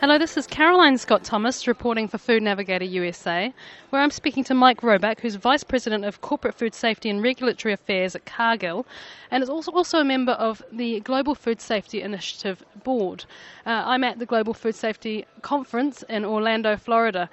Hello, this is Caroline Scott Thomas reporting for Food Navigator USA, where I'm speaking to Mike Robach, who's Vice President of Corporate Food Safety and Regulatory Affairs at Cargill, and is also, also a member of the Global Food Safety Initiative Board. Uh, I'm at the Global Food Safety Conference in Orlando, Florida.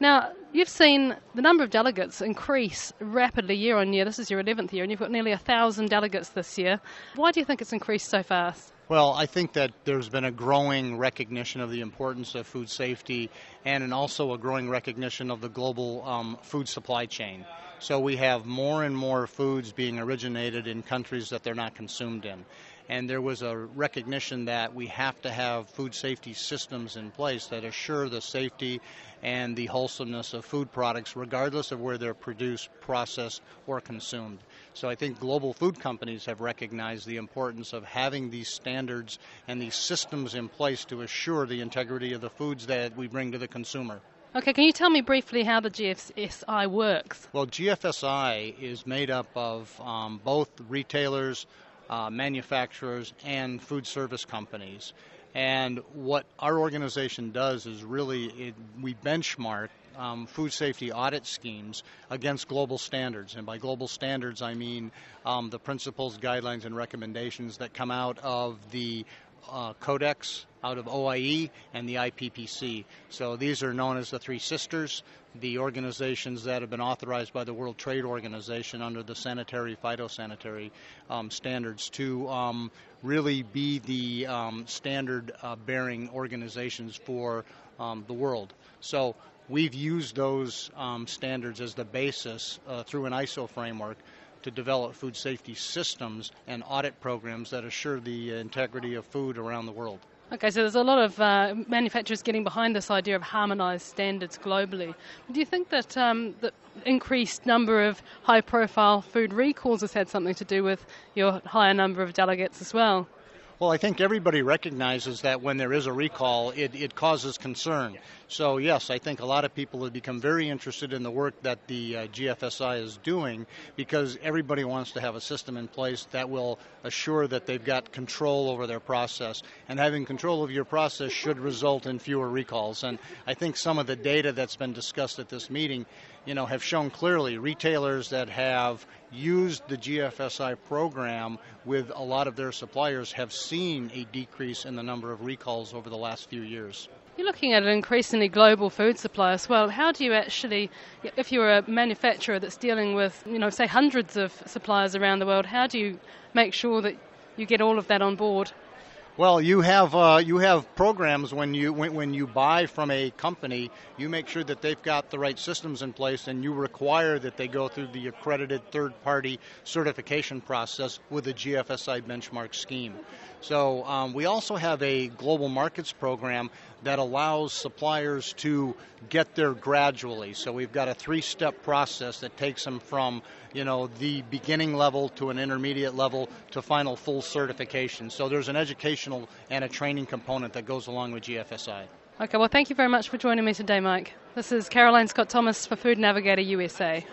Now, you've seen the number of delegates increase rapidly year on year. This is your 11th year, and you've got nearly a thousand delegates this year. Why do you think it's increased so fast? Well, I think that there's been a growing recognition of the importance of food safety and also a growing recognition of the global um, food supply chain. So we have more and more foods being originated in countries that they're not consumed in. And there was a recognition that we have to have food safety systems in place that assure the safety and the wholesomeness of food products, regardless of where they're produced, processed, or consumed. So I think global food companies have recognized the importance of having these standards and these systems in place to assure the integrity of the foods that we bring to the consumer. Okay, can you tell me briefly how the GFSI works? Well, GFSI is made up of um, both retailers, uh, manufacturers, and food service companies. And what our organization does is really it, we benchmark um, food safety audit schemes against global standards. And by global standards, I mean um, the principles, guidelines, and recommendations that come out of the uh, Codex out of OIE and the IPPC. So these are known as the Three Sisters, the organizations that have been authorized by the World Trade Organization under the sanitary phytosanitary um, standards to um, really be the um, standard uh, bearing organizations for um, the world. So we've used those um, standards as the basis uh, through an ISO framework to develop food safety systems and audit programs that assure the integrity of food around the world. Okay, so there's a lot of uh, manufacturers getting behind this idea of harmonised standards globally. Do you think that um, the increased number of high profile food recalls has had something to do with your higher number of delegates as well? Well, I think everybody recognizes that when there is a recall, it, it causes concern. So, yes, I think a lot of people have become very interested in the work that the uh, GFSI is doing because everybody wants to have a system in place that will assure that they've got control over their process. And having control of your process should result in fewer recalls. And I think some of the data that's been discussed at this meeting, you know, have shown clearly retailers that have used the GFSI program with a lot of their suppliers have seen a decrease in the number of recalls over the last few years. You're looking at an increasingly global food supply as well. How do you actually, if you're a manufacturer that's dealing with, you know, say hundreds of suppliers around the world, how do you make sure that you get all of that on board? Well, you have uh, you have programs when you when, when you buy from a company, you make sure that they've got the right systems in place, and you require that they go through the accredited third-party certification process with a GFSI benchmark scheme. So um, we also have a global markets program that allows suppliers to get there gradually. So we've got a three-step process that takes them from you know the beginning level to an intermediate level to final full certification. So there's an educational and a training component that goes along with GFSI. Okay, well, thank you very much for joining me today, Mike. This is Caroline Scott Thomas for Food Navigator USA.